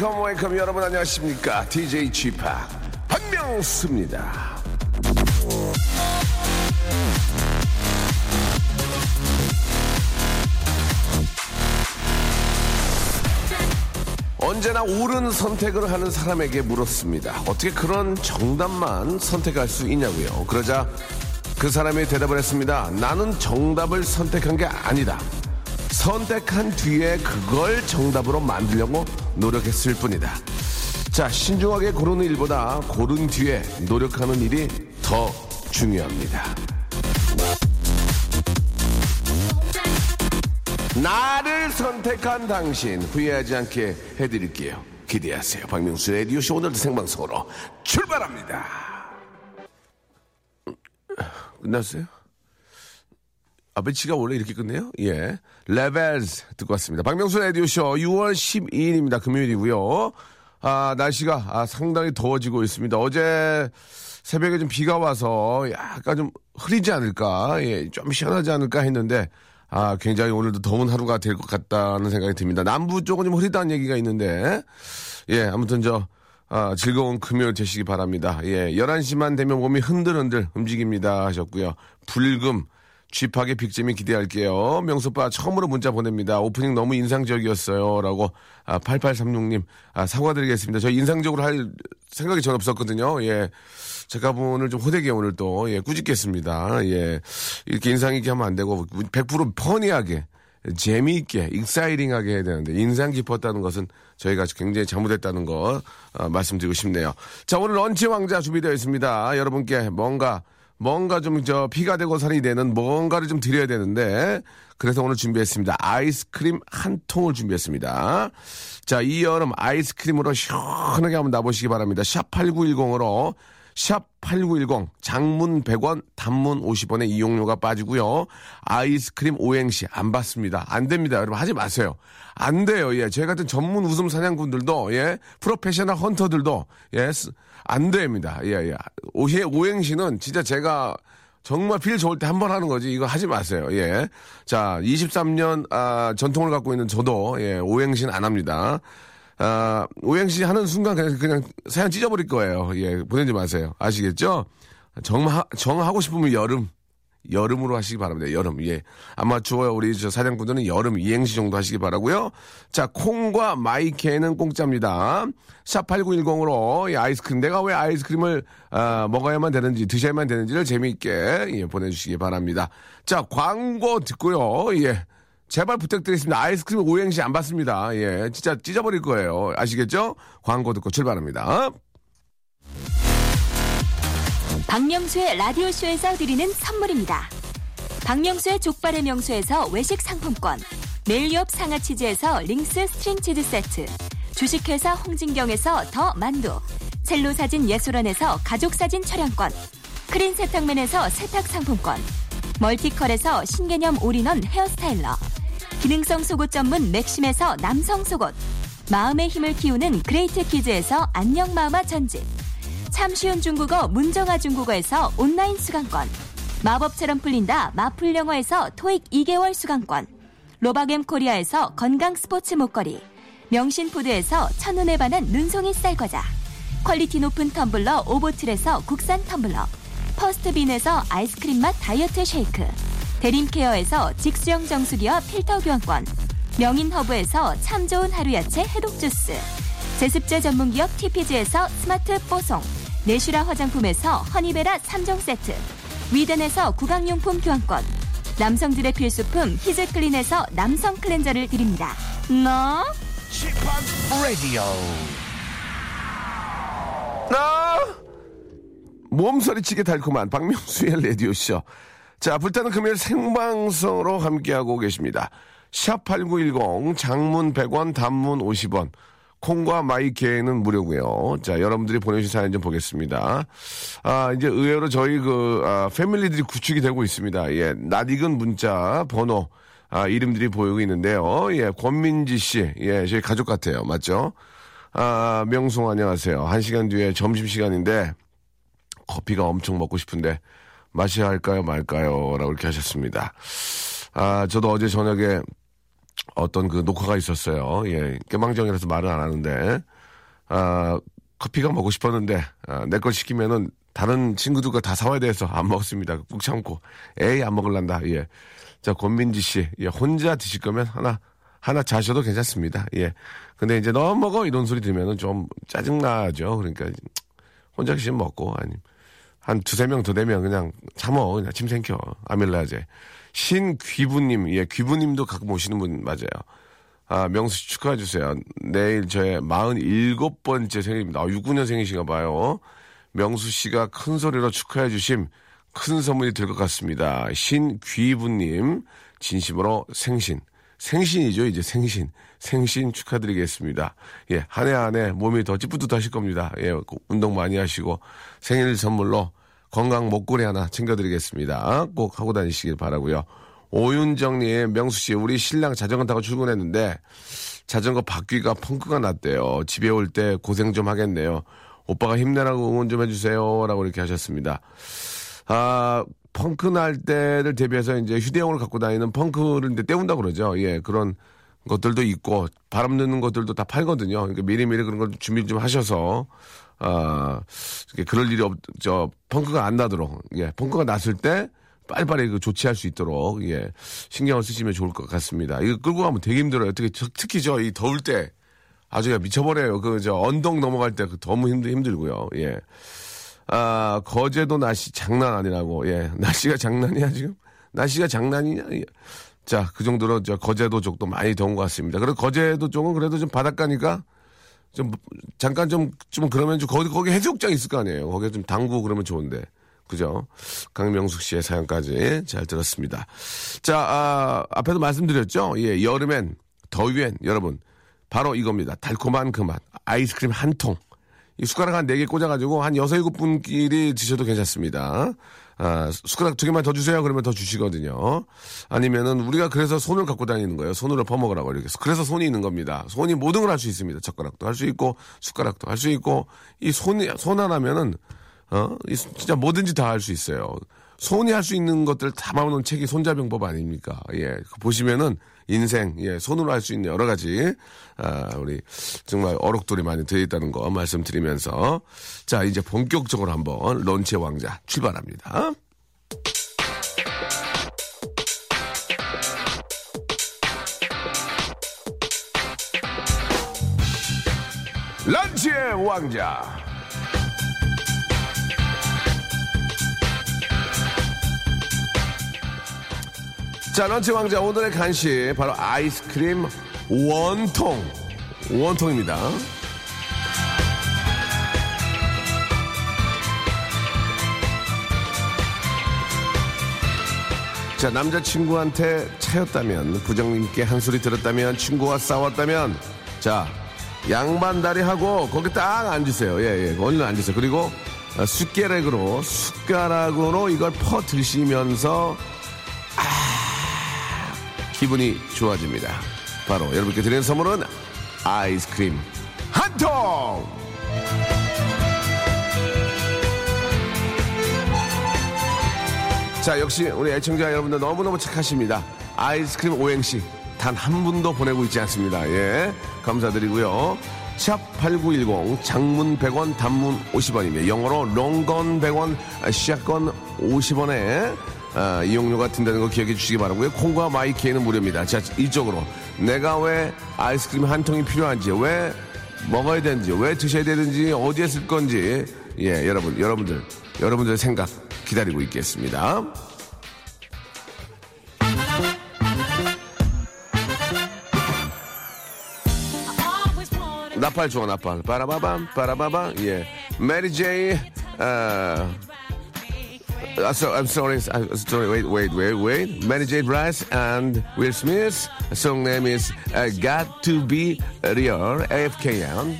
Welcome, welcome. 여러분 안녕하십니까? DJ Chip 박명수입니다. 언제나 옳은 선택을 하는 사람에게 물었습니다. 어떻게 그런 정답만 선택할 수 있냐고요. 그러자 그 사람이 대답을 했습니다. 나는 정답을 선택한 게 아니다. 선택한 뒤에 그걸 정답으로 만들려고 노력했을 뿐이다. 자, 신중하게 고르는 일보다 고른 뒤에 노력하는 일이 더 중요합니다. 나를 선택한 당신 후회하지 않게 해드릴게요. 기대하세요. 박명수 라디오쇼 오늘도 생방송으로 출발합니다. 끝났어요? 아, 배치가 원래 이렇게 끝내요? 예. 레벨스 듣고 왔습니다. 박명수 라디오쇼 6월 12일입니다. 금요일이고요. 아, 날씨가 아, 상당히 더워지고 있습니다. 어제 새벽에 좀 비가 와서 약간 좀 흐리지 않을까, 예, 좀 시원하지 않을까 했는데, 아, 굉장히 오늘도 더운 하루가 될 것 같다는 생각이 듭니다. 남부 쪽은 좀 흐리다는 얘기가 있는데, 예, 아무튼 저, 아, 즐거운 금요일 되시기 바랍니다. 예, 11시만 되면 몸이 흔들흔들 움직입니다 하셨고요. 불금, 쥐파게 빅잼이 기대할게요. 명수빠 처음으로 문자 보냅니다. 오프닝 너무 인상적이었어요. 라고, 아, 8836님, 아, 사과드리겠습니다. 저 인상적으로 할 생각이 전 없었거든요. 예. 제가 오늘 좀 호되게 오늘 또, 예, 꾸짖겠습니다. 예. 이렇게 인상 있게 하면 안 되고, 100% 퍼니하게, 재미있게, 익사이링하게 해야 되는데, 인상 깊었다는 것은 저희가 굉장히 잘못했다는 거, 어, 말씀드리고 싶네요. 자, 오늘 런치 왕자 준비되어 있습니다. 여러분께 뭔가, 뭔가 좀 저 피가 되고 살이 되는 뭔가를 좀 드려야 되는데 그래서 오늘 준비했습니다. 아이스크림 한 통을 준비했습니다. 자, 이 여름 아이스크림으로 시원하게 한번 나보시기 바랍니다. 샵 8910으로 샵8910 장문 100원 단문 50원의 이용료가 빠지고요. 아이스크림 오행시 안 받습니다. 안 됩니다. 여러분 하지 마세요. 안 돼요. 예. 저희 같은 전문 웃음 사냥꾼들도 예. 프로페셔널 헌터들도 예. 안 됩니다. 예, 예. 오해 오행시는 진짜 제가 정말 필 좋을 때 한 번 하는 거지. 이거 하지 마세요. 예. 자, 23년 아, 전통을 갖고 있는 저도 예, 오행시는 안 합니다. 아, 오행시 하는 순간 그냥, 그냥 사연 찢어버릴 거예요. 예, 보내지 마세요. 아시겠죠? 정, 정하고 싶으면 여름. 여름으로 하시기 바랍니다. 여름. 예. 아마추어 우리 저 사냥꾼들은 여름 이행시 정도 하시기 바라고요. 자, 콩과 마이케는 공짜입니다. 샵 8910으로 이 아이스크림 내가 왜 아이스크림을 아, 먹어야만 되는지 드셔야만 되는지를 재미있게 예, 보내 주시기 바랍니다. 자, 광고 듣고요. 예. 제발 부탁드리겠습니다. 아이스크림 오행시 안 받습니다. 예. 진짜 찢어버릴 거예요. 아시겠죠? 광고 듣고 출발합니다. 박명수의 라디오쇼에서 드리는 선물입니다. 박명수의 족발의 명수에서 외식 상품권, 매일유업 상하치즈에서 링스 스트링 치즈 세트, 주식회사 홍진경에서 더 만두, 첼로 사진 예술원에서 가족 사진 촬영권, 크린 세탁맨에서 세탁 상품권, 멀티컬에서 신개념 올인원 hair styler, 기능성 속옷 전문 맥심에서 남성 속옷, 마음의 힘을 키우는 그레이트 키즈에서 안녕 마음아 전집, 참 쉬운 중국어 문정아 중국어에서 온라인 수강권. 마법처럼 풀린다 마풀 영어에서 토익 2개월 수강권. 로바겜 코리아에서 건강 스포츠 목걸이. 명신푸드에서 첫눈에 반한 눈송이 쌀과자. quality 높은 텀블러 오보틀에서 국산 텀블러. 퍼스트빈에서 아이스크림 맛 다이어트 쉐이크 대림케어에서 직수형 정수기와 필터 교환권 명인허브에서 참 좋은 하루 야채 해독 주스 제습제 전문기업 TPG에서 스마트 뽀송 내슈라 화장품에서 허니베라 3종 세트 위덴에서 구강용품 교환권 남성들의 필수품 히즈클린에서 남성 클렌저를 드립니다. 너 라디오. 나 몸서리치게 달콤한 박명수의 라디오쇼. 자, 불타는 금요일 생방송으로 함께하고 계십니다. 샵8910 장문 100원 단문 50원 콩과 마이케이는 무료고요. 자, 여러분들이 보내주신 사연 좀 보겠습니다. 아, 이제 의외로 저희 그 아, 패밀리들이 구축이 되고 있습니다. 예, 낯익은 문자 번호 아, 이름들이 보이고 있는데요. 예, 권민지 씨. 예, 저희 가족 같아요. 맞죠? 아, 명송 안녕하세요. 한 시간 뒤에 점심시간인데 커피가 엄청 먹고 싶은데 마셔야 할까요, 말까요? 라고 이렇게 하셨습니다. 아, 저도 어제 저녁에 어떤 그 녹화가 있었어요. 예, 깨망정이라서 말은 안 하는데, 아, 커피가 먹고 싶었는데, 아, 내 걸 시키면은 다른 친구들과 다 사와야 돼서 안 먹었습니다. 꾹 참고. 에이, 안 먹을란다. 예. 자, 권민지 씨. 예, 혼자 드실 거면 하나, 하나 자셔도 괜찮습니다. 예. 근데 이제 너 먹어 이런 소리 들으면은 좀 짜증나죠. 그러니까 혼자 계시면 먹고 아니 한 두세 명 더 되면 그냥 참어 그냥 침 생겨 아밀라제 신귀부님 예 귀부님도 가끔 오시는 분 맞아요. 아 명수 씨 축하해 주세요. 내일 저의 47번째 생일입니다. 아 69년생이신가 봐요. 명수 씨가 큰 소리로 축하해 주심 큰 선물이 될 것 같습니다. 신귀부님 진심으로 생신 생신이죠, 이제 생신. 생신 축하드리겠습니다. 예, 한 해 한 해 몸이 더 찌뿌듯하실 겁니다. 예, 운동 많이 하시고 생일 선물로 건강 목걸이 하나 챙겨드리겠습니다. 꼭 하고 다니시길 바라고요. 오윤정님, 명수 씨, 우리 신랑 자전거 타고 출근했는데 자전거 바퀴가 펑크가 났대요. 집에 올 때 고생 좀 하겠네요. 오빠가 힘내라고 응원 좀 해주세요. 라고 이렇게 하셨습니다. 아, 펑크 날 때를 대비해서 이제 휴대용을 갖고 다니는 펑크를 이제 때운다 그러죠. 예, 그런 것들도 있고 바람 넣는 것들도 다 팔거든요. 그러니까 미리미리 그런 걸 준비 좀 하셔서 아, 그럴 일이 없, 저 펑크가 안 나도록 예, 펑크가 났을 때 빨리빨리 그 조치할 수 있도록 예, 신경을 쓰시면 좋을 것 같습니다. 이거 끌고 가면 되게 힘들어요. 특히 특히 저 이 더울 때 아주 미쳐버려요. 그 저 언덕 넘어갈 때 그 너무 힘들 힘들고요. 예. 아, 거제도 날씨 장난 아니라고. 예. 날씨가 장난이야, 지금? 날씨가 장난이냐? 예. 자, 그 정도로 저 거제도 쪽도 많이 더운 것 같습니다. 그리고 거제도 쪽은 그래도 좀 바닷가니까 좀 잠깐 좀, 좀 그러면 좀 거기, 거기 해수욕장 있을 거 아니에요. 거기에 좀 당구 그러면 좋은데. 그죠? 강명숙 씨의 사연까지 잘 들었습니다. 자, 아, 앞에도 말씀드렸죠? 예, 여름엔, 더위엔, 여러분, 바로 이겁니다. 달콤한 그 맛. 아이스크림 한 통. 이 숟가락 한 네 개 꽂아가지고 한 여섯 일곱 분끼리 드셔도 괜찮습니다. 아, 숟가락 두 개만 더 주세요. 그러면 더 주시거든요. 아니면은 우리가 그래서 손을 갖고 다니는 거예요. 손으로 퍼먹으라고 이렇게. 그래서 손이 있는 겁니다. 손이 모든 걸 할 수 있습니다. 젓가락도 할 수 있고 숟가락도 할 수 있고 이 손이 손 하나면은 어 진짜 뭐든지 다 할 수 있어요. 손이 할 수 있는 것들 다 모아놓은 책이 손자병법 아닙니까? 예. 보시면은 인생, 예, 손으로 할 수 있는 여러 가지, 아, 우리 정말 어록들이 많이 들어있다는 거 말씀드리면서 자, 이제 본격적으로 한번 런치의 왕자 출발합니다. 런치의 왕자. 자, 런치 왕자 오늘의 간식 바로 아이스크림 원통. 원통입니다. 자, 남자친구한테 차였다면, 부장님께 한 소리 들었다면, 친구와 싸웠다면, 자, 양반 다리 하고 거기 딱 앉으세요. 예, 예. 얼른 앉으세요. 그리고 숟가락으로, 숟가락으로 이걸 퍼 드시면서 기분이 좋아집니다. 바로 여러분께 드리는 선물은 아이스크림 한 통! 자, 역시 우리 애청자 여러분들 너무너무 착하십니다. 아이스크림 오행시 단 한 분도 보내고 있지 않습니다. 예. 감사드리고요. 샵 8910 장문 100원 단문 50원입니다. 영어로 롱건 100원 시작건 50원에 아, 이용료가 든다는 거 기억해 주시기 바라고요. 콩과 마이키에는 무료입니다. 자, 이쪽으로 내가 왜 아이스크림 한 통이 필요한지, 왜 먹어야 되는지, 왜 드셔야 되는지, 어디에 쓸 건지, 예, 여러분, 여러분들, 여러분들의 생각 기다리고 있겠습니다. 나팔 좋아, 나팔. 빠라바밤, 빠라바밤, 예. 메리 제이, 어, Uh, so, I'm sorry, uh, sorry. Wait, wait, wait, wait. Mary J. Bryce and Will Smith. Song name is uh, "Got to Be Real." AFKN.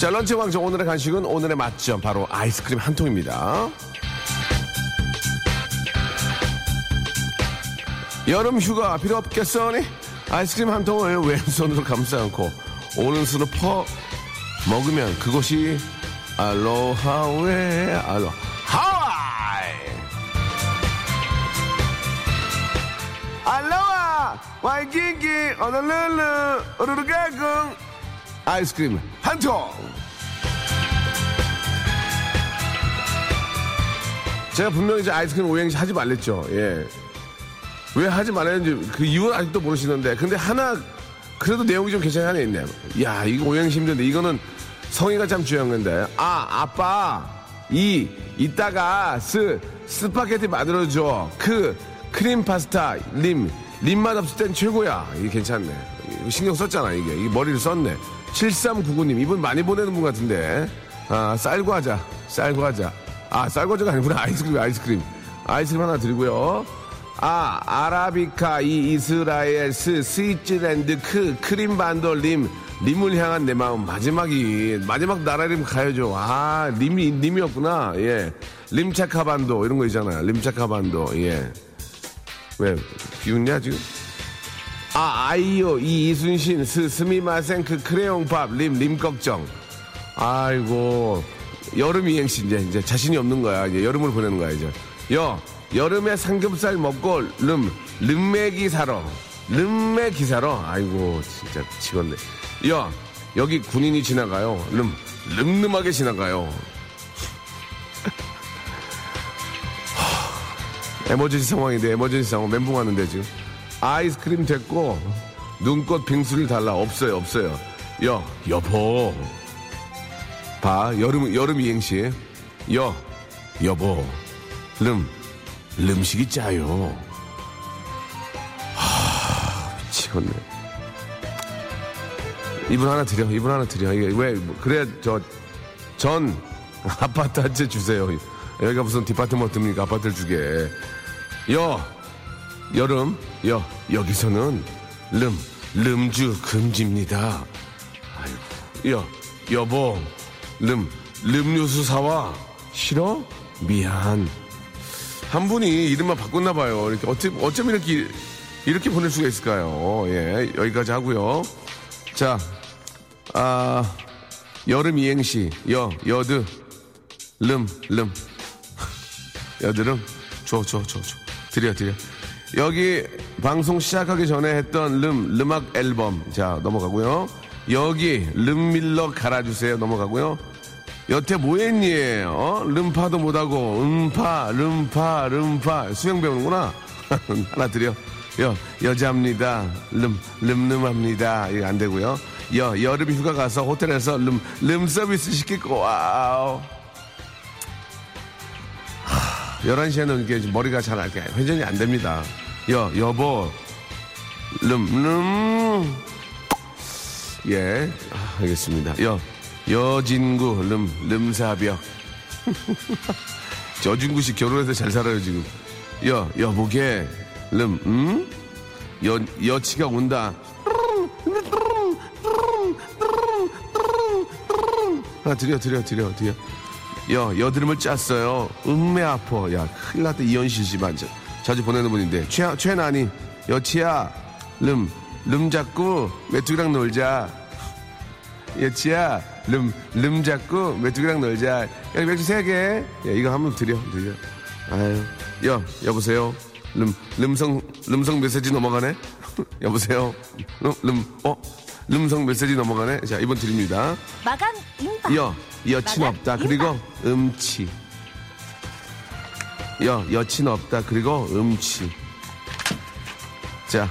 자, 런치 왕정 오늘의 간식은 오늘의 맛점 바로 아이스크림 한 통입니다. 여름 휴가 필요 없겠어니? 아이스크림 한 통을 왼손으로 감싸 안고 오른손으로 퍼 먹으면 그것이 알로하웨 알로 하와이! 알로하! 와이킹키 어느르르 으르르가궁! 아이스크림 한통! 제가 분명히 이제 아이스크림 오행시 하지 말랬죠. 예. 왜 하지 말았는지 그 이유는 아직도 모르시는데 근데 하나 그래도 내용이 좀 괜찮게 하나 있네요. 야 이거 오행시 힘든데 이거는 성의가 참 중요한 건데. 아 아빠 이 이따가 스 스파게티 만들어줘. 그 크림 파스타 림 림맛 없을 땐 최고야. 이게 괜찮네. 신경 썼잖아 이게. 이 머리를 썼네. 7399님 이분 많이 보내는 분 같은데. 아 쌀과자 쌀과자. 아 쌀과자가 아니구나. 아이스크림 아이스크림. 아이스크림 하나 드리고요 아 아라비카 이 이스라엘 스 스위츠랜드 크 크림 반도 림 림을 향한 내 마음 마지막이 마지막 나라 이름 가야죠. 아 림이 림이었구나. 예. 림차카반도 이런 거 있잖아요. 림차카반도 예 왜 비웃냐 지금? 아 아이요 이 이순신 스 스미마생 그 크레용밥 림 림 걱정. 아이고 여름 이행시 이제 이제 자신이 없는 거야. 이제 여름을 보내는 거야 이제. 여 여름에 삼겹살 먹고 름 름메기 사러 름메기 사러 아이고 진짜 미치겠네. 여 여기 군인이 지나가요. 름 름름하게 지나가요. 에머전시 상황인데 에머전시 상황 멘붕 하는데 지금. 아이스크림 됐고 눈꽃 빙수를 달라. 없어요 없어요. 여 여보. 봐 여름 여름 이행시. 여 여보. 름 름식이 짜요. 하 미치겠네. 이분 하나 드려 이분 하나 드려. 이게 왜 그래 저 전 아파트 한 채 주세요. 여기가 무슨 디파트먼트입니까? 아파트를 주게. 여 여름 여 여기서는 름 름주 금지입니다. 여 여보 름 름류수 사와. 싫어? 미안 한 분이 이름만 바꿨나 봐요. 이렇게 어쩜 어쩜 이렇게 이렇게 보낼 수가 있을까요? 예 여기까지 하고요. 자 아 여름 이행시 여 여드 름 름. 여드름. 줘 줘 줘 줘. 드려 드려. 여기 방송 시작하기 전에 했던 름 름악 앨범. 자 넘어가고요. 여기 름 밀러 갈아주세요. 넘어가고요 여태 뭐했니? 어? 름파도 못하고 음파 름파 름파. 수영 배우는구나. 하나 드려. 여 여자입니다. 름 름름합니다. 이거 안 되고요. 여 여름 휴가 가서 호텔에서 름 름 서비스 시킬 거 wow. 11시에는 이게 머리가 잘 이렇게 회전이 안 됩니다. 여, 여보, 름, 름. 예, 아, 알겠습니다. 여, 여진구, 름, 름사벽. 저진구 씨 결혼해서 잘 살아요, 지금. 여, 여보게, 름, 음? 여, 여치가 온다. 하나 드려, 드려, 드려, 드려. 여, 여드름을 짰어요. 음매 아퍼. 야, 큰일 났다. 이현실 씨 맞아. 자주 보내는 분인데. 최, 최나니. 여치야, 름, 름 잡고 메뚜기랑 놀자. 여치야, 름, 름 잡고 메뚜기랑 놀자. 여기 맥주 세 개. 야, 이거 한번 드려, 드려. 아유, 여, 여보세요. 름, 름성, 름성 메시지 넘어가네? 여보세요. 름, 름, 어? 름성 메시지 넘어가네? 자, 이번 드립니다. 마감 임박. 여, 여친 없다. 임박. 그리고 음치. 여, 여친 없다. 그리고 음치. 자,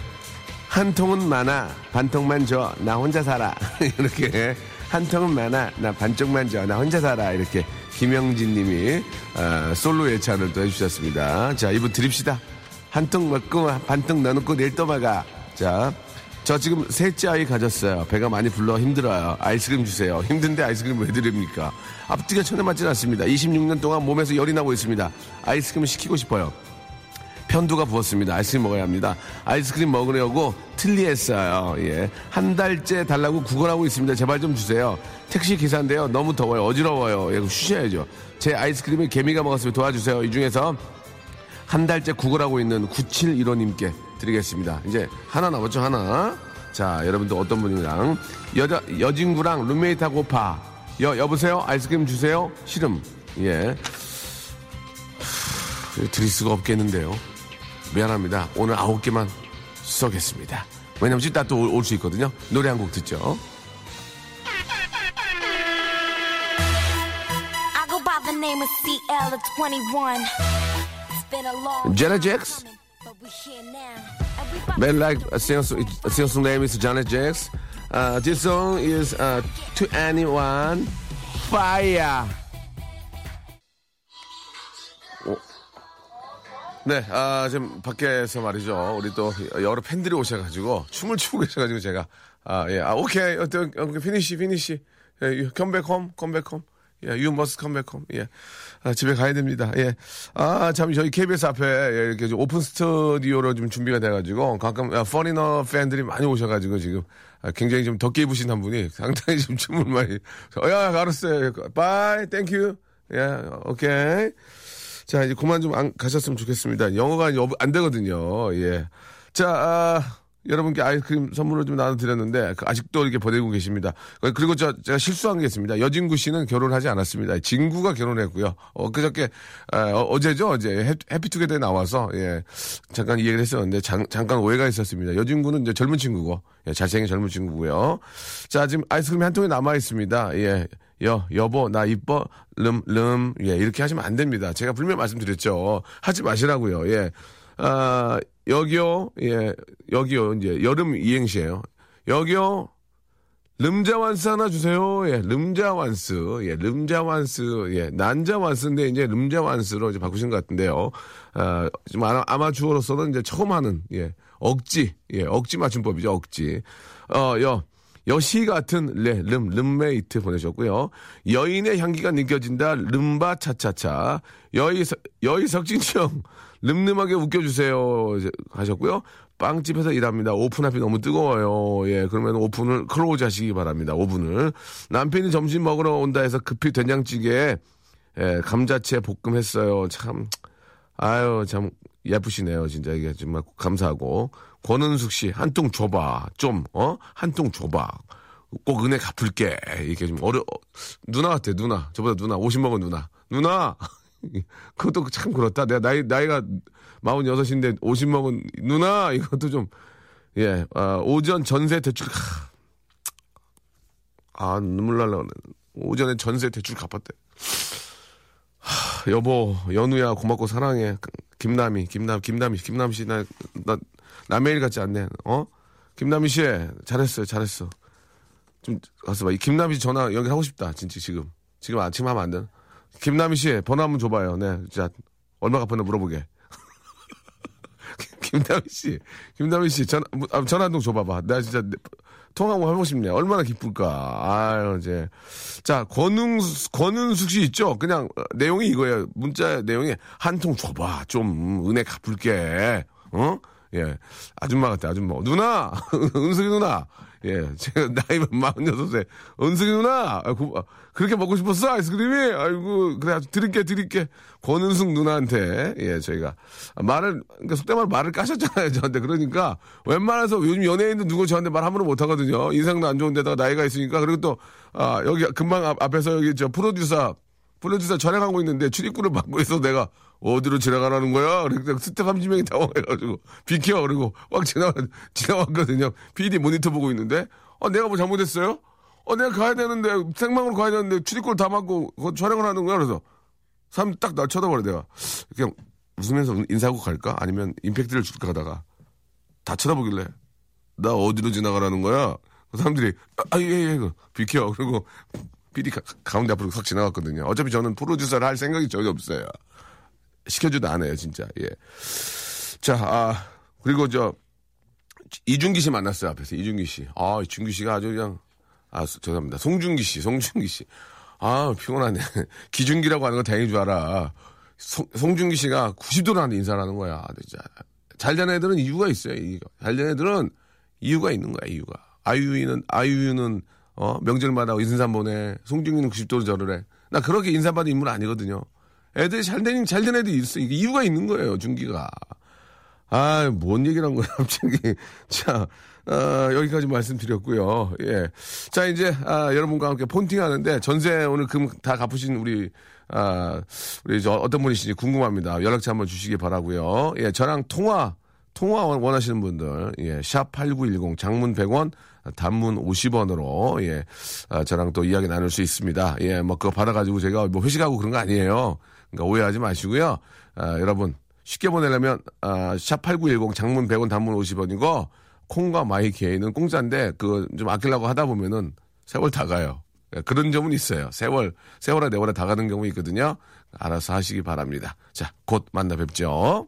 한 통은 많아. 반 통만 줘. 나 혼자 살아. 이렇게. 한 통은 많아. 나 반쪽만 줘. 나 혼자 살아. 이렇게. 김영진 님이, 아, 솔로 예찬을 또 해주셨습니다. 자, 이분 드립시다. 한통 먹고 반통 넣어놓고 내일 또 막아. 자, 저 지금 셋째 아이 가졌어요. 배가 많이 불러 힘들어요. 아이스크림 주세요. 힘든데 아이스크림 왜 드립니까? 앞뒤가 전혀 맞진 않습니다. 26년 동안 몸에서 열이 나고 있습니다. 아이스크림 시키고 싶어요. 편두가 부었습니다. 아이스크림 먹어야 합니다. 아이스크림 먹으려고 아 틀리에어요. 예. 한 달째 달라고 구걸하고 있습니다. 제발 좀 주세요. 택시 기사인데요. 너무 더워요. 어지러워요. 예, 쉬셔야죠. 제 아이스크림을 개미가 먹었으면 도와주세요. 이 중에서 한 달째 구걸하고 있는 9715님께 드리겠습니다. 이제 하나 남았죠, 하나. 자, 여러분들 어떤 분이랑 여자, 여진구랑 룸메이트하고 파. 여, 여보세요? 아이스크림 주세요? 싫음. 예. 드릴 수가 없겠는데요. 미안합니다. 오늘 아홉 개만 쏘겠습니다. 왜냐면 이따 또 올 수 있거든요. 노래 한 곡 듣죠. Janet Jax. Man like a singer, a singer name is Janet Jax. Uh, this song is uh, To Anyone Fire. 네, 아, 지금 밖에서 말이죠. 우리 또 여러 팬들이 오셔가지고 춤을 추고 계셔가지고 제가 아, 예, 아, 오케이, 어떤, finish, finish. 예, 컴백홈, 컴백홈. 예, come back home. 예. 아, 집에 가야 됩니다. 예. 아, 참, 저희 KBS 앞에 예, 이렇게 좀 오픈 스튜디오로 좀 준비가 돼가지고 가끔 아, foreigner 팬들이 많이 오셔가지고 지금 아, 굉장히 좀 덥게 입으신 한 분이 상당히 좀 춤을 많이. 어, 야, 알았어요. bye, thank you. 예, 오케이. 자, 이제 그만 좀 안, 가셨으면 좋겠습니다. 영어가 안 되거든요. 예. 자, 아, 여러분께 아이스크림 선물을 좀 나눠드렸는데 그 아직도 이렇게 보내고 계십니다. 그리고 저 제가 실수한 게 있습니다. 여진구 씨는 결혼하지 않았습니다. 진구가 결혼했고요. 어, 그저께 어, 제죠 어제 해피투게더에 나와서 예 잠깐 이 얘기를 했었는데 잠, 잠깐 오해가 있었습니다. 여진구는 이제 젊은 친구고 예, 잘생긴 젊은 친구고요. 자 지금 아이스크림이 한 통이 남아 있습니다. 예. 여, 여보, 나 이뻐, 름, 름, 예, 이렇게 하시면 안 됩니다. 제가 분명히 말씀드렸죠. 하지 마시라고요, 예. 아, 여기요, 예, 여기요, 이제 여름 이행시예요. 여기요, 름자완스 하나 주세요. 예, 름자완스. 예, 름자완스. 예, 난자완스인데 이제 름자완스로 이제 바꾸신 것 같은데요. 아, 좀 아마, 아마추어로서는 이제 처음 하는, 예, 억지. 예, 억지 맞춤법이죠, 억지. 어, 여. 여시 같은 레, 름, 름메이트 보내셨고요. 여인의 향기가 느껴진다, 름바 차차차. 여의, 여의 석진형, 늠름하게 웃겨주세요. 하셨고요. 빵집에서 일합니다. 오븐 앞이 너무 뜨거워요. 예, 그러면 open을 close 하시기 바랍니다. 오븐을. 남편이 점심 먹으러 온다 해서 급히 된장찌개에 예, 감자채 볶음 했어요. 참, 아유, 참 예쁘시네요. 진짜 이게 정말 감사하고. 권은숙 씨, 한 통 줘봐. 좀, 어? 한 통 줘봐. 꼭 은혜 갚을게. 이렇게 좀 어려, 누나 같아, 누나. 저보다 누나. 50 먹은 누나. 누나! 그것도 참 그렇다. 내가 나이, 나이가 46인데 50 먹은 누나! 이것도 좀, 예, 아, 오전 전세 대출, 아, 눈물 날라. 오전에 전세 대출 갚았대. 하, 여보, 연우야, 고맙고 사랑해. 김남희, 김남, 김남희, 김남 씨, 나, 나, 남의 같지 않네. 어? 김남희 씨, 잘했어요, 잘했어. 좀, 가서 봐. 이 김남희 씨 전화 연결하고 싶다, 진짜 지금. 지금 아침 하면 안 돼. 김남희 씨, 번호 한번 줘봐요. 네. 자, 얼마 갚았나 물어보게. 김남희 씨, 김남희 씨, 전, 아, 전화 한 통 줘봐봐. 내가 진짜 통화 한번 해보고 싶네. 얼마나 기쁠까. 아유, 이제. 자, 권웅, 권은숙 씨 있죠? 그냥 내용이 이거예요. 문자 내용이 한 통 줘봐. 좀 은혜 갚을게. 어? 예. 아줌마 같아, 아줌마. 누나! 은숙이 누나! 예. 제가 나이 46세. 은숙이 누나! 아, 구, 그렇게 먹고 싶었어? 아이스크림이? 아이고, 그래, 드릴게, 드릴게. 권은숙 누나한테, 예, 저희가. 말을, 그러니까 속된 말 말을 까셨잖아요, 저한테. 그러니까, 웬만해서 요즘 연예인도 누구 저한테 말 함부로 못 하거든요. 인상도 안 좋은데다가 나이가 있으니까. 그리고 또, 아, 여기 금방 앞, 앞에서 여기 저 프로듀서, 프로듀서 촬영하고 있는데 출입구를 막고 있어 내가 어디로 지나가라는 거야? 그러니까 스텝 30명이 당황해가지고 비켜 그리고 막 지나 지나왔거든요. PD 모니터 보고 있는데 어 내가 뭐 잘못했어요? 어 내가 가야 되는데 생방으로 가야 되는데 출입구를 다 막고 촬영을 하는 거야. 그래서 사람 딱 나 쳐다보래 내가 그냥 웃으면서 인사하고 갈까? 아니면 임팩트를 줄까 하다가 다 쳐다보길래 나 어디로 지나가라는 거야? 그 사람들이 아예예 예, 예, 비켜 그리고 PD 가, 가운데 앞으로 확 지나갔거든요. 어차피 저는 프로듀서를 할 생각이 전혀 없어요. 시켜줘도 안 해요, 진짜. 예. 자, 아, 그리고 저, 이준기 씨 만났어요, 앞에서. 이준기 씨. 아, 이준기 씨가 아주 그냥, 아, 죄송합니다. 송중기 씨, 송중기 씨. 아, 피곤하네. 기준기라고 하는 건 다행인 줄 알아. 송, 송중기 씨가 90도로 하는 인사를 하는 거야. 진짜. 잘 되는 애들은 이유가 있어요. 잘 되는 애들은 이유가 있는 거야, 이유가. 아이유는, 아이유는, 어, 명절마다 인사만 보내. 송중기는 90도로 절을 해. 나 그렇게 인사받은 인물 아니거든요. 애들이 잘 된, 잘된 애들이 있어. 이유가 있는 거예요, 중기가. 아, 뭔 얘기를 한 거야, 갑자기. 자, 어, 여기까지 말씀드렸고요. 예. 자, 이제, 아, 여러분과 함께 폰팅 하는데, 전세 오늘 금 다 갚으신 우리, 아, 우리 저 어떤 분이신지 궁금합니다. 연락처 한번 주시기 바라고요 예, 저랑 통화, 통화 원하시는 분들, 예, 샵8910, 장문 100원, 단문 50원으로, 예, 아, 저랑 또 이야기 나눌 수 있습니다. 예, 뭐 그거 받아가지고 제가 뭐 회식하고 그런 거 아니에요. 그러니까 오해하지 마시고요. 아, 여러분, 쉽게 보내려면, 아, 샵8910, 장문 100원, 단문 50원이고, 콩과 마이케이는 공짜인데, 그, 좀 아끼려고 하다 보면은 세월 다 가요. 예, 그런 점은 있어요. 세월, 세월아 네월아 다 가는 경우 있거든요. 알아서 하시기 바랍니다. 자, 곧 만나 뵙죠.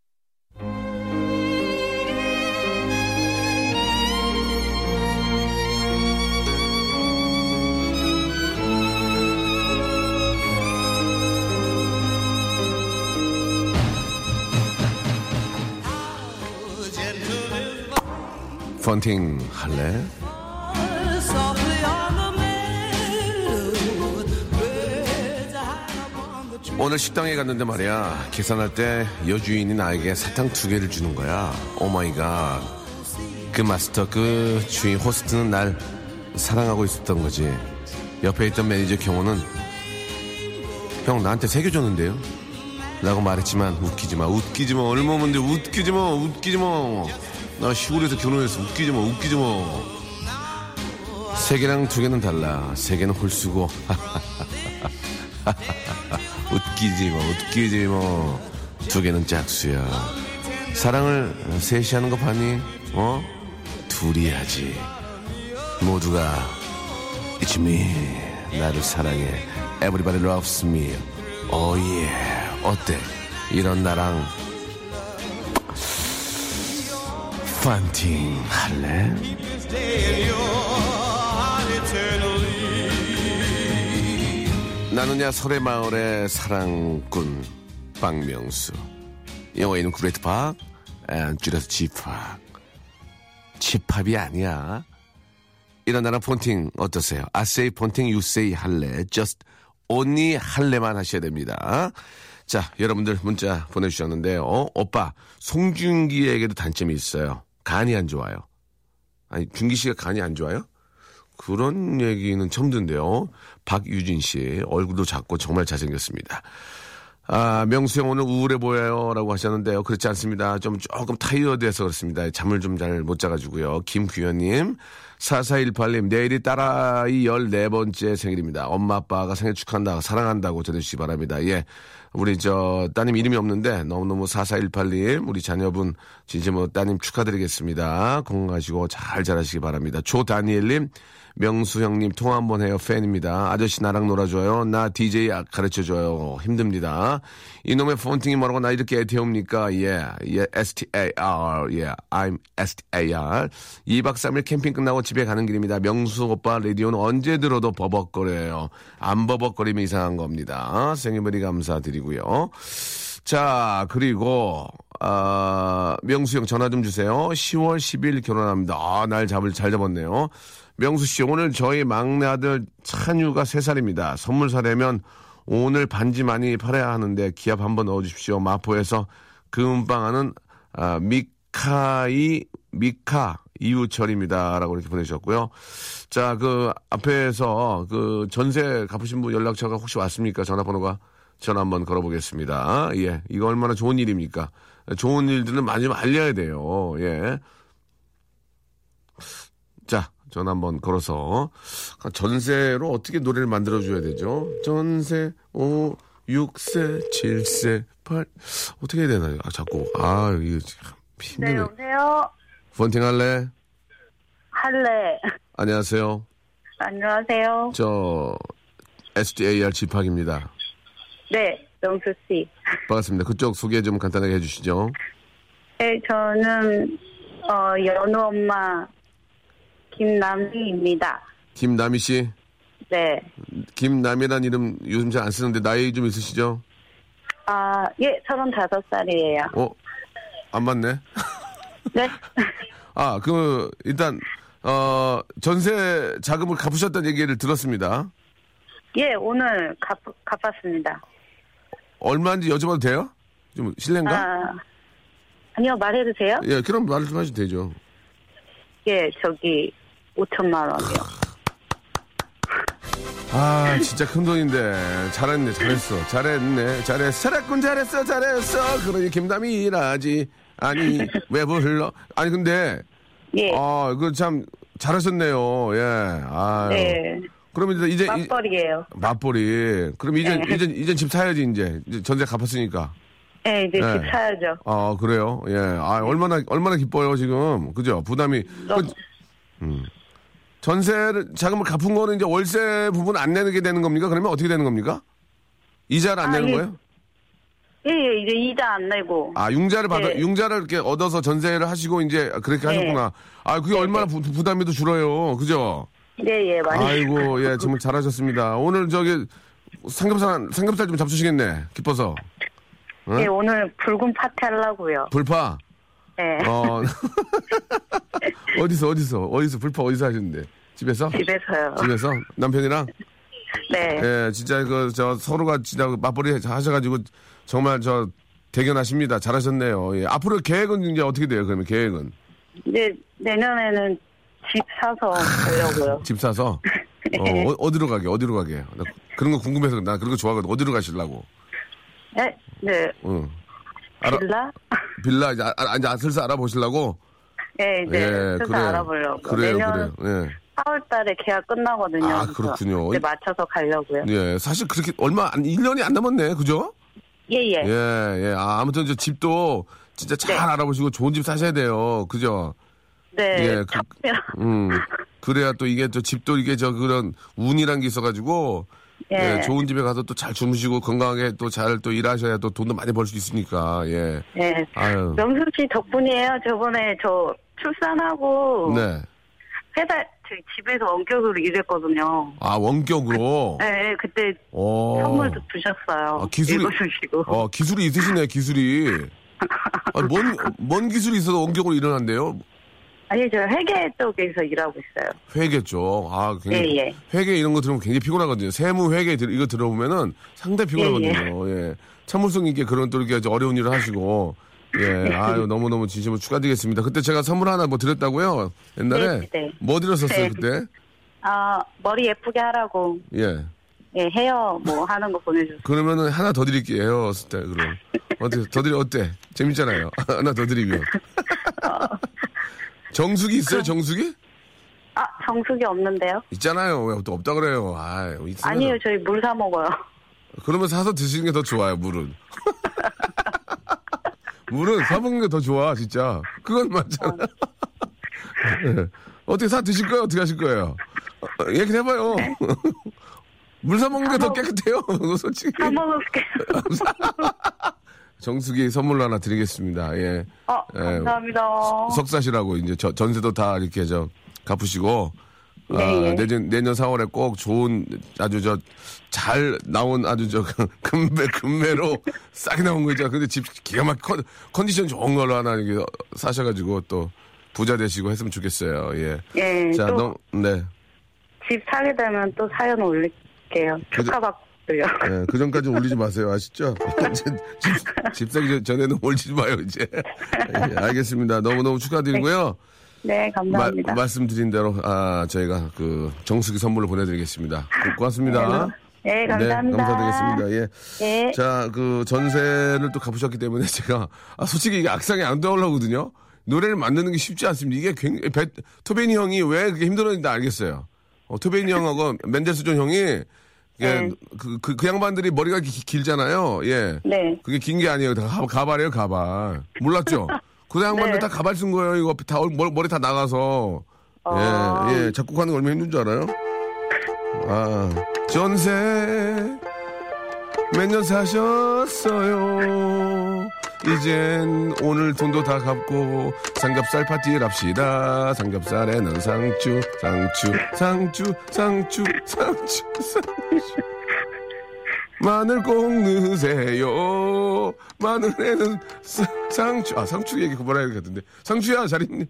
폰팅 할래? 오늘 식당에 갔는데 말이야 계산할 때 여주인이 나에게 사탕 두 개를 주는 거야. Oh my god. 그 마스터 그 주인 호스트는 날 사랑하고 있었던 거지. 옆에 있던 매니저 경호는 형 나한테 세 개 줬는데요? 라고 말했지만 웃기지 마. 웃기지 마. 얼마 먼데 웃기지 마. 웃기지 마 나 시골에서 결혼해서 웃기지 마 웃기지 마세 개랑 두 개는 달라. 세 개는 홀수고. 웃기지 마 웃기지 마두 개는 짝수야. 사랑을 셋이 하는 거 봤니? 어? 둘이 하지. 모두가 It's me 나를 사랑해. Everybody loves me. Oh yeah. 어때? 이런 나랑 폰팅 할래? 나는야 서래마을의 사랑꾼 박명수 이름 great 박 앤, 줄여서 지팍 집합이 아니야 이런 나랑 폰팅 어떠세요? I say 폰팅 you say 할래 just only 할래만 하셔야 됩니다 자 여러분들 문자 보내주셨는데요 어? 오빠 송중기에게도 단점이 있어요 간이 안 좋아요 아니 준기 씨가 간이 안 좋아요? 그런 얘기는 처음 듣는데요. 박유진 씨 얼굴도 작고 정말 잘생겼습니다. 아, 명수 형 오늘 우울해 보여요. 라고 하셨는데요. 그렇지 않습니다. 좀 조금 타이어드해서 그렇습니다. 잠을 좀 잘 못 자가지고요. 김규현님, 4418님, 내일이 딸아이 14번째 생일입니다. 엄마, 아빠가 생일 축하한다, 사랑한다고 전해주시기 바랍니다. 예. 우리 저 따님 이름이 없는데 너무너무 4418님, 우리 자녀분 진심으로 따님 축하드리겠습니다. 건강하시고 잘 자라시기 바랍니다. 조다니엘님, 명수 형님 통화 한번 해요. 팬입니다. 아저씨 나랑 놀아줘요. 나 DJ 가르쳐줘요. 힘듭니다. 이놈의 폰팅이 뭐라고 나 이렇게 애태웁니까? 예, 예, S-T-A-R. 예, I'm S-T-A-R. 2박 3일 캠핑 끝나고 집에 가는 길입니다. 명수 오빠 라디오는 언제 들어도 버벅거려요. 안 버벅거리면 이상한 겁니다. 생일머리 감사드리고요. 자, 그리고, 아, 명수 형 전화 좀 주세요. 10월 10일 결혼합니다. 아, 날 잡을 잘 잡았네요. 명수 씨, 오늘 저희 막내 아들 찬유가 3살입니다. 선물 사려면 오늘 반지 많이 팔아야 하는데 기합 한번 넣어주십시오. 마포에서 금방하는 아, 미카이 미카 이우철입니다. 라고 이렇게 보내주셨고요. 자, 그 앞에서 그 전세 갚으신 분 연락처가 혹시 왔습니까? 전화번호가 전화 한번 걸어보겠습니다. 예, 이거 얼마나 좋은 일입니까? 좋은 일들은 많이 좀 알려야 돼요. 예. 자, 전화 한번 걸어서 전세로 어떻게 노래를 만들어줘야 되죠? 전세 5, 6세, 7세, 8 어떻게 해야 되나요? 아, 자꾸 아 이거 참 네, 힘드네. 여보세요? 펀팅 할래? 할래. 안녕하세요. 안녕하세요. 저 SDAR 집학입니다. 네, 명수 씨. 반갑습니다. 그쪽 소개 좀 간단하게 해주시죠. 네, 저는 어, 연우 엄마 김남희입니다. 김남희 씨. 네. 김남희란 이름 요즘 잘 안 쓰는데 나이 좀 있으시죠? 아, 예, 35살이에요. 어? 안 맞네. 네. 아, 그, 일단, 어, 전세 자금을 갚으셨다는 얘기를 들었습니다. 예, 오늘 갚, 갚았습니다. 얼마인지 여쭤봐도 돼요? 좀 실례인가? 아, 아니요, 말해도 돼요? 예, 그럼 말씀하셔도 되죠. 예, 저기 5천만 원이요. 아, 진짜 큰 돈인데. 잘했네, 잘했어. 잘했네, 잘했어. 잘했군, 잘했어, 잘했어. 그러니 김남이라지. 아니, 왜 불러? 아니, 근데, 예. 아, 그 참, 잘하셨네요. 예. 아 네. 그럼 이제, 이제. 이- 맞벌이에요. 맞벌이. 그럼 이제, 네. 이제, 이제 집 사야지, 이제. 이제 전세 갚았으니까. 네, 이제 네. 집 사야죠. 아, 그래요? 예. 아, 얼마나, 얼마나 기뻐요, 지금. 그죠? 부담이. 너무- 그, 음. 전세를, 자금을 갚은 거는 이제 월세 부분 안 내게 되는 겁니까? 그러면 어떻게 되는 겁니까? 이자를 안 아, 내는 예. 거예요? 예, 예, 이제 이자 안 내고. 아, 융자를 받아, 네. 융자를 이렇게 얻어서 전세를 하시고 이제 그렇게 네. 하셨구나. 아, 그게 얼마나 부, 부담이 더 줄어요. 그죠? 네, 예, 많이. 아이고, 예, 정말 잘하셨습니다. 오늘 저기 삼겹살, 삼겹살 좀 잡수시겠네. 기뻐서. 예, 오늘 붉은 파티 하려고요. 불파. 예, 어. 어디서, 어디서, 어디서, 불파 어디서 하셨는데? 집에서? 집에서요. 집에서? 남편이랑? 네. 예, 진짜 그, 저, 서로가 진짜 맞벌이 하셔가지고 정말 저, 대견하십니다. 잘하셨네요. 예. 앞으로 계획은 이제 어떻게 돼요, 그러면 계획은? 이제 내년에는 집 사서 가려고요. 집 사서? 어, 어, 어디로 가게, 어디로 가게? 나 그런 거 궁금해서 나 그런 거 좋아하거든. 어디로 가시려고? 네, 네. 응. 알아- 빌라? 빌라 이제, 아, 아, 이제 슬슬 알아보시려고? 네, 네. 그래서 그래요. 알아보려고. 그래요, 내년 그래요. 예. 4월 달에 계약 끝나거든요. 아, 그렇군요. 그때 맞춰서 가려고요. 예, 사실 그렇게 얼마, 안, 1년이 안 남았네. 그죠? 예, 예. 예, 예. 아, 아무튼 저 집도 진짜 잘 네. 알아보시고 좋은 집 사셔야 돼요. 그죠? 네. 예, 그-. 음. 그래야 또 이게 또 집도 이게 저 그런 운이란 게 있어가지고 예. 예, 좋은 집에 가서 또 잘 주무시고 건강하게 또 잘 또 일하셔야 또 돈도 많이 벌 수 있으니까 예. 네. 아유. 명수 씨 덕분이에요. 저번에 저 출산하고 네. 저희 집에서 원격으로 일했거든요. 아 원격으로. 네, 그때 어. 선물도 주셨어요. 아, 기술이- 읽어주시고. 어 기술이 있으시네 기술이. 아, 뭔, 뭔 기술이 있어도 원격으로 일어난대요? 아니, 저 회계 쪽에서 일하고 있어요. 회계 쪽. 아, 굉장히. 예, 예. 회계 이런 거 들으면 굉장히 피곤하거든요. 세무 회계 들- 이거 들어보면은 상당히 피곤하거든요. 예. 참을성 있게 그런 또 이렇게 어려운 일을 하시고. 예. 아유, 너무너무 진심으로 축하드리겠습니다. 그때 제가 선물 하나 뭐 드렸다고요? 옛날에? 네, 네. 뭐 드렸었어요, 네. 그때? 아, 머리 예쁘게 하라고, 예. 예, 헤어 뭐 하는 거 보내주세요. 그러면은 하나 더 드릴게요, 헤어 스타일로. 어때, 더 드리, 어때? 재밌잖아요. 하나 더 드리면. 정수기 있어요, 정수기? 아, 정수기 없는데요? 있잖아요. 왜 또 없다 그래요? 아, 있으면. 아니요, 저희 물 사 먹어요. 그러면 사서 드시는 게 더 좋아요, 물은. 물은 사먹는 게 더 좋아, 진짜. 그건 맞잖아. 예. 어떻게 사 드실 거예요? 어떻게 하실 거예요? 어, 얘기 해봐요. 물 사먹는 게 더 깨끗해요, 솔직히. 사 먹을게요. 정수기 선물로 하나 드리겠습니다, 예. 어, 예. 감사합니다. 석사시라고 이제 저- 전세도 다 이렇게 저 갚으시고 아, 네, 예. 내년 내년 4월에 꼭 좋은 아주 저 잘 나온 아주 저 금매 금매로 싸게 나온 거 있잖아. 근데 집 기가 막 컨, 컨디션 좋은 걸로 하나 이게 사셔가지고 또 부자 되시고 했으면 좋겠어요. 예. 예, 자, 또 너, 네. 집 사게 되면 또 사연 올릴게요. 축하받고 요. 예, 그 전까지 올리지 마세요. 아시죠? 집, 집 사기 전에는 올리지 마요, 이제. 예, 알겠습니다. 너무너무 축하드리고요. 네, 마- 감사합니다. 말씀드린 대로 아 저희가 그 정수기 선물로 보내드리겠습니다. 고- 고맙습니다. 네, 감사합니다. 네, 감사드리겠습니다. 예. 네. 자, 그 전세를 또 갚으셨기 때문에 제가 아, 솔직히 이게 악상이 안 떠올라거든요. 노래를 만드는 게 쉽지 않습니다. 이게 굉장히 배- 토베니 형이 왜 그렇게 힘들었는지 알겠어요. 어, 토베니 형하고 멘델스존 형이 예, 네. 그, 그, 그 양반들이 머리가 기- 길잖아요. 예. 네. 그게 긴 게 아니에요. 다 가- 가발이에요, 가발. 몰랐죠? 그 양반들 네. 다 가발 쓴 거예요. 이거 다 얼- 머리, 머리 다 나가서. 아. 예, 예. 작곡하는 거 얼마나 힘든 줄 알아요? 아, 전세 몇 년 사셨어요. 이젠 오늘 돈도 다 갚고 삼겹살 파티를 합시다. 삼겹살에는 상추, 상추, 상추, 상추, 상추, 상추. 마늘 꼭 넣으세요. 마늘에는 사- 상추, 아, 상추 얘기 그만해야 되겠는데. 상추야, 잘 있니?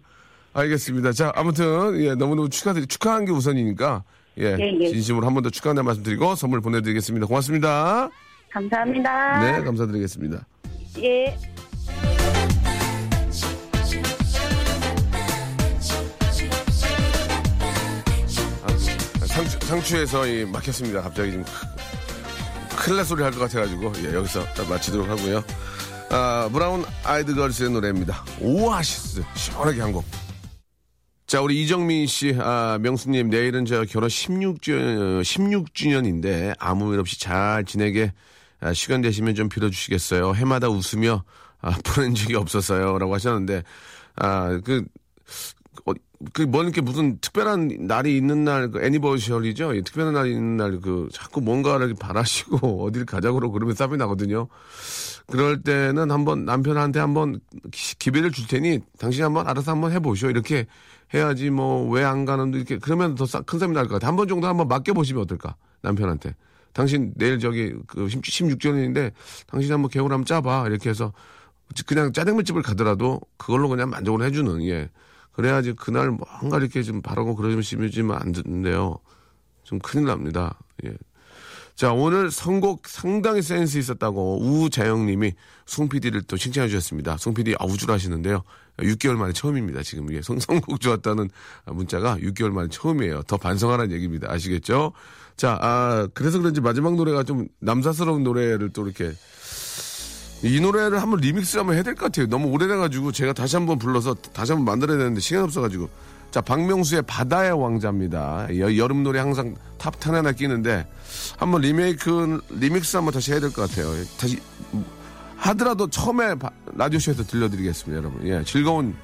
알겠습니다. 자, 아무튼, 예, 너무너무 축하드리, 축하한 게 우선이니까, 예, 예, 예. 진심으로 한 번 더 축하한다는 말씀 드리고 선물 보내드리겠습니다. 고맙습니다. 감사합니다. 네, 감사드리겠습니다. 예. 아, 상추, 상추에서 이 막혔습니다. 갑자기 지금 큰일 날 소리 할 것 같아가지고, 예, 여기서 딱 마치도록 하고요. 아, 브라운 아이드 걸스의 노래입니다. 오아시스. 시원하게 한 곡. 자, 우리 이정민 씨, 아, 명수님, 내일은 저 결혼 16주, 16주년인데 아무 일 없이 잘 지내게 아, 시간 되시면 좀 빌어주시겠어요. 해마다 웃으며 아, 보낸 적이 없었어요. 라고 하셨는데, 아, 그, 어, 그, 뭐, 이렇게 무슨 특별한 날이 있는 날, 그 애니버셜이죠? 이 특별한 날이 있는 날, 그, 자꾸 뭔가를 바라시고, 어딜 가자고 그러면 쌉이 나거든요. 그럴 때는 한번 남편한테 한번 기- 기회를 줄 테니, 당신이 한번 알아서 한번 해보시오. 이렇게 해야지, 뭐, 왜 안 가는데, 이렇게, 그러면 더큰 쌈이 날 것 같아. 한번 정도 한번 맡겨보시면 어떨까? 남편한테. 당신 내일 저기, 그, 16주년인데, 당신이 한번 개월 한번 짜봐. 이렇게 해서, 그냥 짜장면 집을 가더라도 그걸로 그냥 만족을 해주는 예. 그래야지 그날 뭔가 이렇게 좀 바라고 그러시면 안 되는데요. 좀 큰일 납니다. 예 자 오늘 선곡 상당히 센스 있었다고 우자영님이 송 PD를 또 칭찬해 주셨습니다. 송 PD 아 우쭐하시는데요. 6개월 만에 처음입니다 지금. 예 선- 선곡 좋았다는 문자가 6개월 만에 처음이에요. 더 반성하라는 얘기입니다. 아시겠죠 자 아, 그래서 그런지 마지막 노래가 좀 남사스러운 노래를 또 이렇게 이 노래를 한번 리믹스 한번 해야 될 것 같아요. 너무 오래돼가지고 제가 다시 한번 불러서 다시 한번 만들어야 되는데 시간 없어가지고. 자, 박명수의 바다의 왕자입니다. 여, 여름 노래 항상 top 10에 하나 끼는데 한번 리메이크, 리믹스 한번 다시 해야 될 것 같아요. 다시 하더라도 처음에 바- 라디오쇼에서 들려드리겠습니다, 여러분. 예, 즐거운,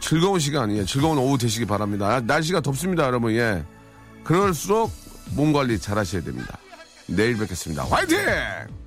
즐거운 시간, 예, 즐거운 오후 되시기 바랍니다. 아, 날씨가 덥습니다, 여러분. 예. 그럴수록 몸 관리 잘 하셔야 됩니다. 내일 뵙겠습니다. 화이팅!